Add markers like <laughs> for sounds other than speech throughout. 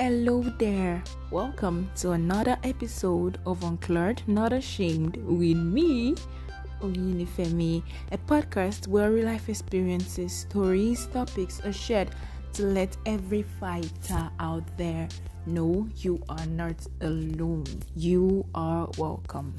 Hello there. Welcome to another episode of Unclad Not Ashamed with me, Oyinifemi, a podcast where real life experiences, stories, topics are shared to let every fighter out there know you are not alone. You are welcome.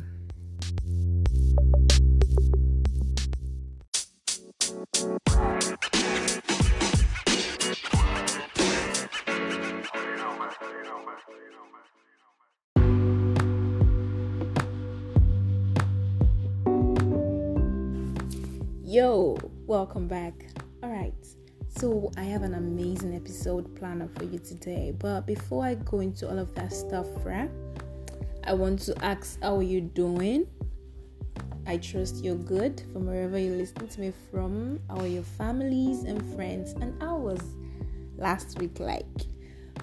Welcome back. All right, so I have an amazing episode planner for you today. But before I go into all of that stuff, right, I want to ask how are you doing? I trust you're good from wherever you're listening to me from. How are your families and friends? And how was last week like?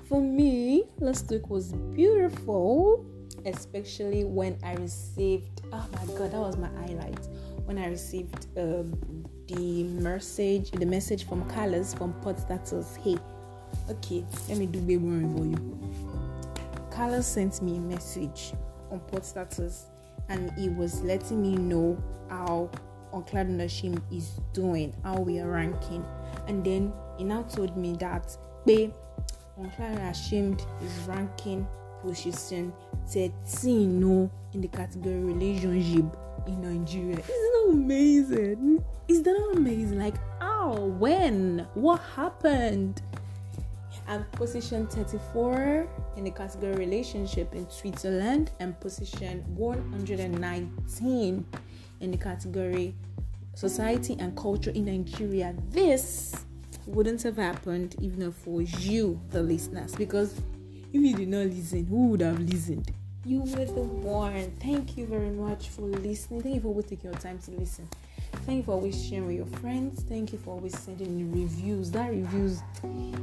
For me, last week was beautiful, especially when I received. Oh my god, that was my highlight when I received um, the message, the message from Carlos from Podstatus. Hey, okay, let me do baby more for you. Carlos sent me a message on Podstatus, and he was letting me know how Unclad Not Ashamed is doing, how we are ranking, and then he now told me that babe, Unclad Not Ashamed is ranking position 13 no, in the category relationship in Nigeria. Isn't that amazing? Is that amazing? Like, how? When? What happened? And position 34 in the category relationship in Switzerland, and position 119 in the category society and culture in Nigeria. This wouldn't have happened even for you, the listeners, because if you did not listen, who would have listened? You were the one. Thank you very much for listening. Thank you for always taking your time to listen. Thank you for always sharing with your friends. Thank you for always sending reviews. That reviews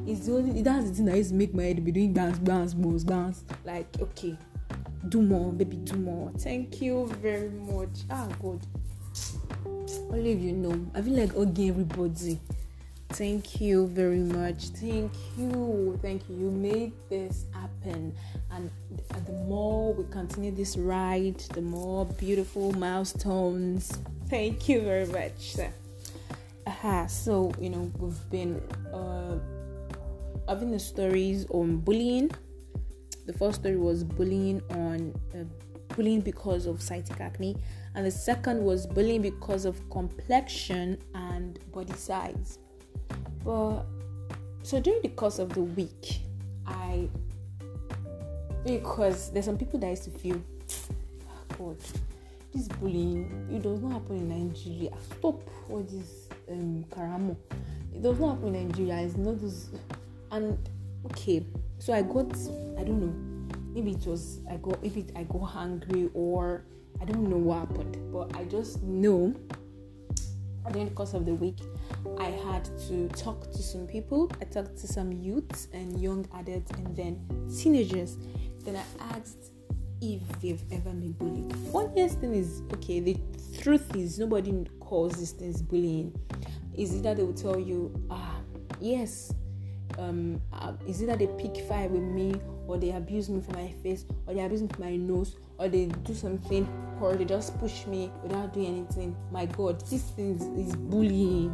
is the only that's the thing that used to make my head be doing dance, dance, moves, dance. Like, okay, do more, baby, do more. Thank you very much. Ah, God. Only if you know. I feel like hugging everybody. Thank you very much. Thank you. Thank you. You made this happen. And the more we continue this ride, the more beautiful milestones. Thank you very much. Aha, so you know, we've been uh, having the stories on bullying. The first story was bullying on uh, bullying because of cystic acne, and the second was bullying because of complexion and body size. But so during the course of the week, I because there's some people that used to feel, oh God, this bullying it does not happen in Nigeria. Stop all this um karamo. It does not happen in Nigeria. It's not this and okay. So I got I don't know. Maybe it was I got maybe I got hungry or I don't know what happened, but I just know during the course of the week, I had to talk to some people. I talked to some youths and young adults and then teenagers. Then I asked if they've ever been bullied. Funniest thing is okay, the truth is nobody calls these things bullying. Is it that they will tell you, ah, yes, um, uh, is it that they pick fight with me or they abuse me for my face or they abuse me for my nose or they do something or they just push me without doing anything. My God, this thing is bullying.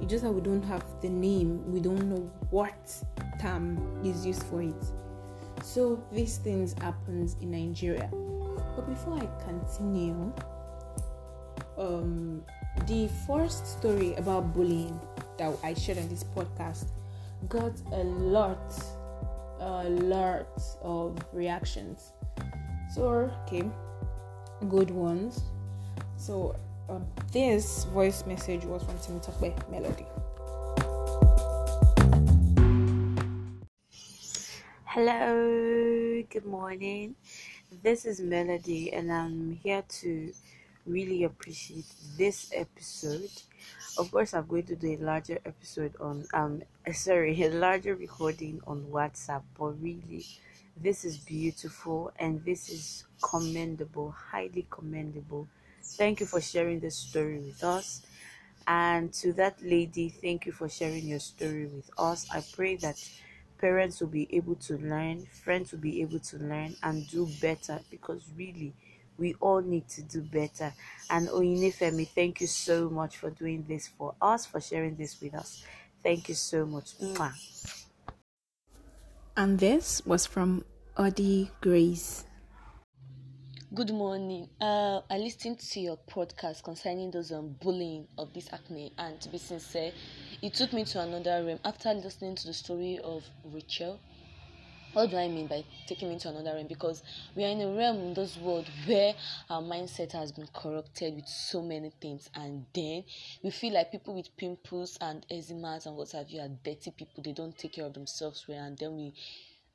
It's just that we don't have the name, we don't know what term is used for it. So these things happens in Nigeria. But before I continue, um, the first story about bullying that I shared on this podcast got a lot, a lot of reactions. So okay, good ones. So um, this voice message was from Timotokbe Melody. Hello, good morning. This is Melody, and I'm here to really appreciate this episode. Of course, I'm going to do a larger episode on um <laughs> sorry, a larger recording on WhatsApp, but really this is beautiful and this is commendable, highly commendable. Thank you for sharing this story with us. And to that lady, thank you for sharing your story with us. I pray that parents will be able to learn, friends will be able to learn and do better because really we all need to do better. And Oyinefemi, thank you so much for doing this for us, for sharing this with us. Thank you so much. Mwah. And this was from Odi Grace. Good morning. Uh, I listened to your podcast concerning those um, bullying of this acne, and to be sincere, it took me to another realm. After listening to the story of Rachel, what do I mean by taking me to another realm? Because we are in a realm in this world where our mindset has been corrupted with so many things, and then we feel like people with pimples and eczema and what have you are dirty people. They don't take care of themselves well, and then we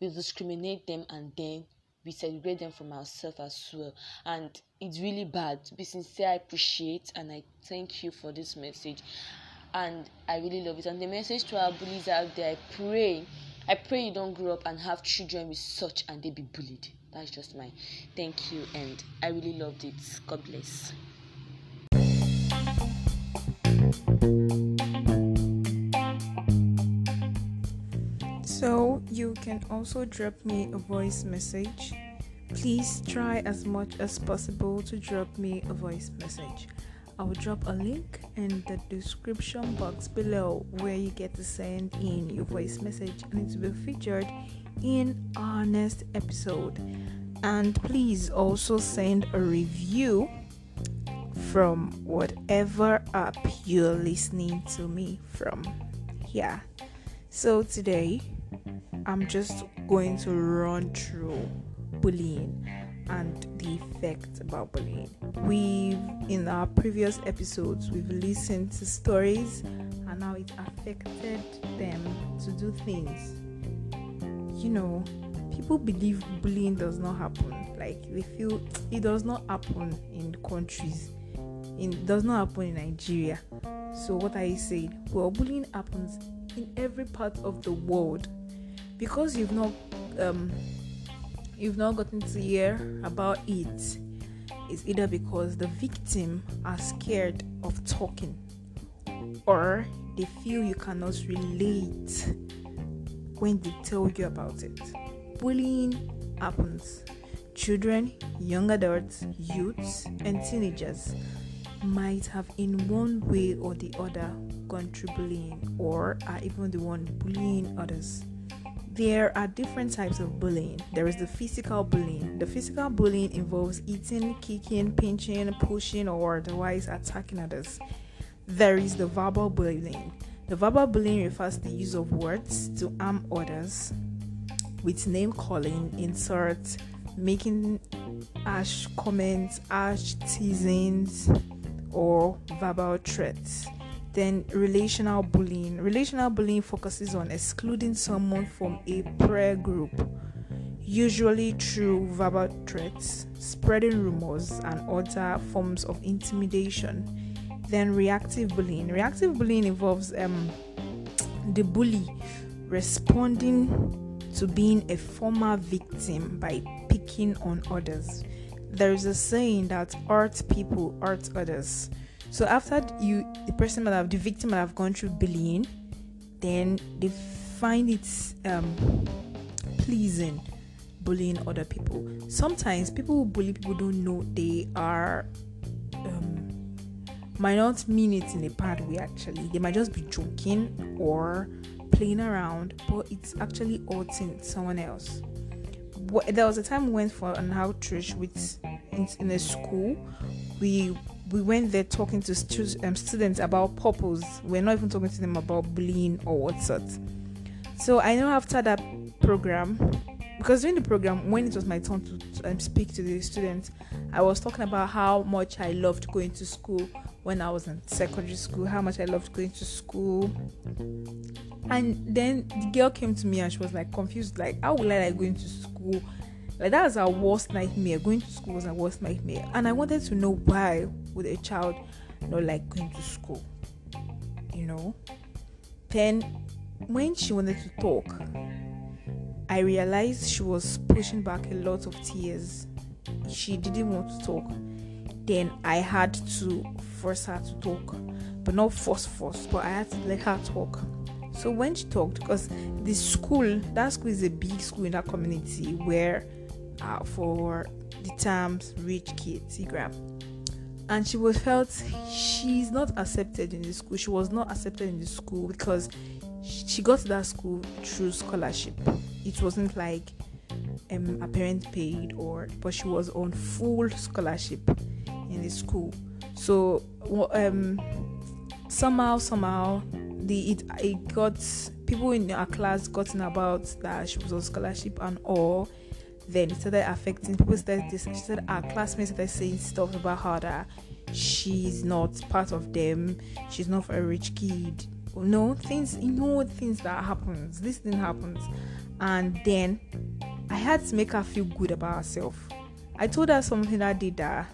we discriminate them, and then we celebrate them from ourselves as well. And it's really bad. To be sincere i appreciate and i thank you for this message. And i really love it. And the message to our bullies out there i pray i pray you don't grow up and have children with such and they be bullied. That's just my thank you and i really loved it. God bless can also drop me a voice message. Please try as much as possible to drop me a voice message. I will drop a link in the description box below where you get to send in your voice message and it will be featured in our next episode. And please also send a review from whatever app you're listening to me from. Yeah. So today I'm just going to run through bullying and the effects about bullying. We've in our previous episodes we've listened to stories and how it affected them to do things. You know, people believe bullying does not happen. Like they feel it does not happen in countries. It does not happen in Nigeria. So what are you saying? Well, bullying happens in every part of the world because you've not um, you've not gotten to hear about it is either because the victim are scared of talking or they feel you cannot relate when they tell you about it. Bullying happens. Children, young adults, youths, and teenagers might have, in one way or the other, gone through bullying or are even the one bullying others there are different types of bullying. There is the physical bullying. The physical bullying involves eating, kicking, pinching, pushing, or otherwise attacking others. There is the verbal bullying. The verbal bullying refers to the use of words to harm others with name calling, insults, making harsh comments, harsh teasings, or verbal threats. Then relational bullying. Relational bullying focuses on excluding someone from a prayer group, usually through verbal threats, spreading rumors, and other forms of intimidation. Then reactive bullying. Reactive bullying involves um, the bully responding to being a former victim by picking on others. There is a saying that hurt people hurt others. So after you, the person might have, the victim might have gone through bullying, then they find it um, pleasing bullying other people. Sometimes people who bully people don't know they are um, might not mean it in a bad way. Actually, they might just be joking or playing around, but it's actually hurting someone else. There was a time we went for an outreach with in, in a school. We we went there talking to stu- um, students about purpose. We're not even talking to them about bullying or what sort. So I know after that program, because during the program, when it was my turn to um, speak to the students, I was talking about how much I loved going to school when I was in secondary school, how much I loved going to school. And then the girl came to me and she was like confused, like, how will I like going to school? Like that was our worst nightmare. Going to school was our worst nightmare. And I wanted to know why would a child not like going to school? You know? Then when she wanted to talk, I realized she was pushing back a lot of tears. She didn't want to talk. Then I had to force her to talk. But not force force, but I had to let her talk. So when she talked, because the school, that school is a big school in that community where uh, for the terms rich kids, grab. And she was felt she's not accepted in the school. She was not accepted in the school because she got to that school through scholarship. It wasn't like um, a parent paid or, but she was on full scholarship in the school. So um, somehow, somehow, the it, it got people in our class gotten about that she was on scholarship and all. Then it started affecting people. Started this. She said our classmates started saying stuff about her that she's not part of them. She's not a rich kid. No things, you know, things that happens. This thing happens, and then I had to make her feel good about herself. I told her something that did that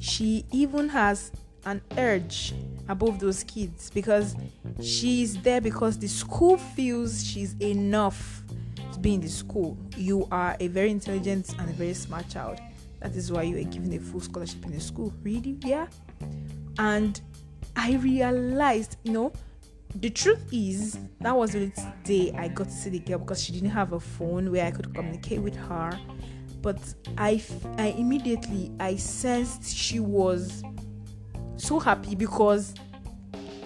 she even has an urge above those kids because she's there because the school feels she's enough be in the school. You are a very intelligent and a very smart child. That is why you are given a full scholarship in the school. Really? Yeah. And I realized, you know, the truth is that was the day I got to see the girl because she didn't have a phone where I could communicate with her. But I, I immediately I sensed she was so happy because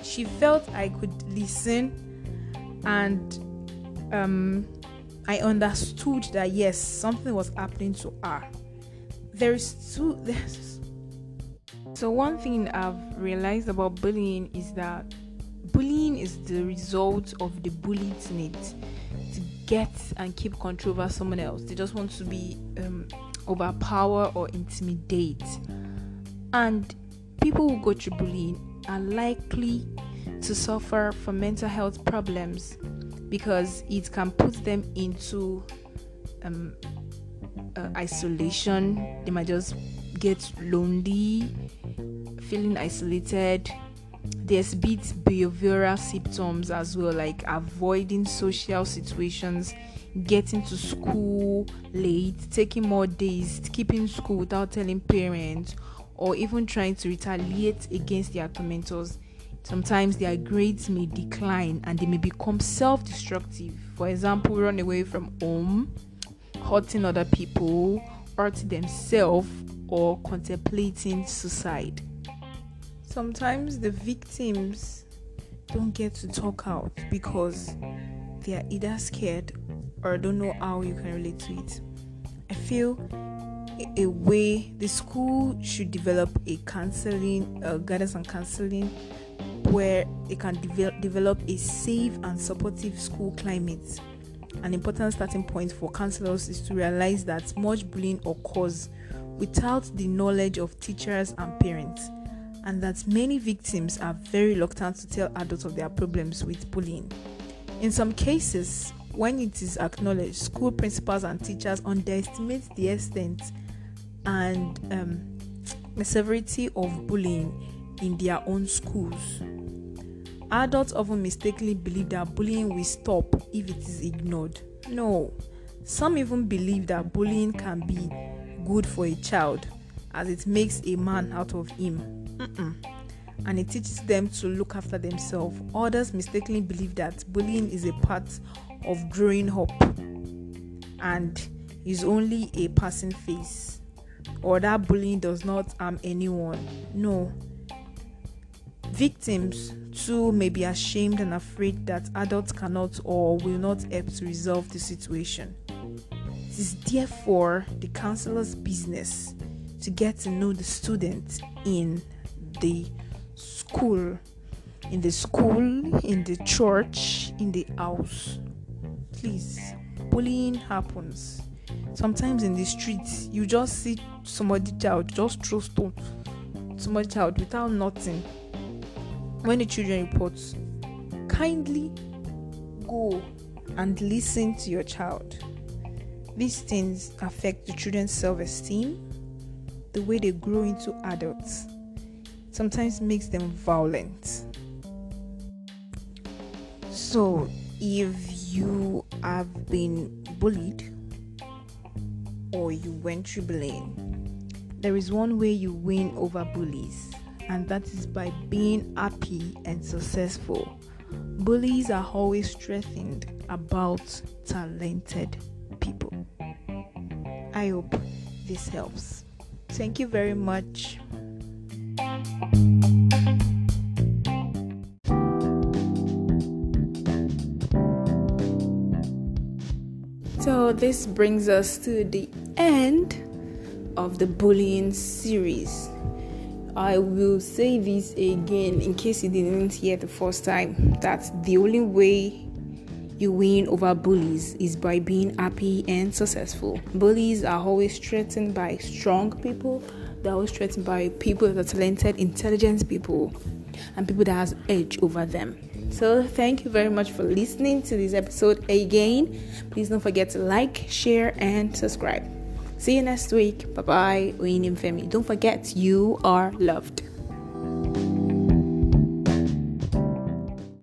she felt I could listen and um, I understood that yes, something was happening to her. There is two. There's, so one thing I've realized about bullying is that bullying is the result of the bullied need to get and keep control over someone else. They just want to be um, overpower or intimidate, and people who go through bullying are likely to suffer from mental health problems because it can put them into um, uh, isolation. They might just get lonely, feeling isolated. There's bit behavioral symptoms as well, like avoiding social situations, getting to school late, taking more days, keeping school without telling parents, or even trying to retaliate against their tormentors. Sometimes their grades may decline and they may become self destructive. For example, run away from home, hurting other people, hurting themselves, or contemplating suicide. Sometimes the victims don't get to talk out because they are either scared or don't know how you can relate to it. I feel a way the school should develop a counseling uh, guidance and counseling where they can de- develop a safe and supportive school climate. An important starting point for counselors is to realize that much bullying occurs without the knowledge of teachers and parents and that many victims are very reluctant to tell adults of their problems with bullying. In some cases when it is acknowledged school principals and teachers underestimate the extent and um, the severity of bullying in their own schools. Adults often mistakenly believe that bullying will stop if it is ignored. No, some even believe that bullying can be good for a child as it makes a man out of him. Mm-mm. And it teaches them to look after themselves. Others mistakenly believe that bullying is a part of growing up and is only a passing phase or that bullying does not harm anyone. No. Victims too may be ashamed and afraid that adults cannot or will not help to resolve the situation. It is therefore the counselor's business to get to know the student in the school, in the school, in the church, in the house. Please, bullying happens sometimes in the streets you just see somebody child just throw stone somebody child without nothing when the children report kindly go and listen to your child. These things affect the children's self-esteem the way they grow into adults. Sometimes makes them violent. So if you have been bullied or you went through bullying. There is one way you win over bullies, and that is by being happy and successful. bullies are always strengthened about talented people. I hope this helps. Thank you very much. So, this brings us to the end of the bullying series. I will say this again in case you didn't hear the first time that the only way you win over bullies is by being happy and successful. Bullies are always threatened by strong people, they're always threatened by people that are talented, intelligent people, and people that has edge over them. So thank you very much for listening to this episode again. Please don't forget to like, share, and subscribe. See you next week. Bye bye. Femi. Don't forget you are loved.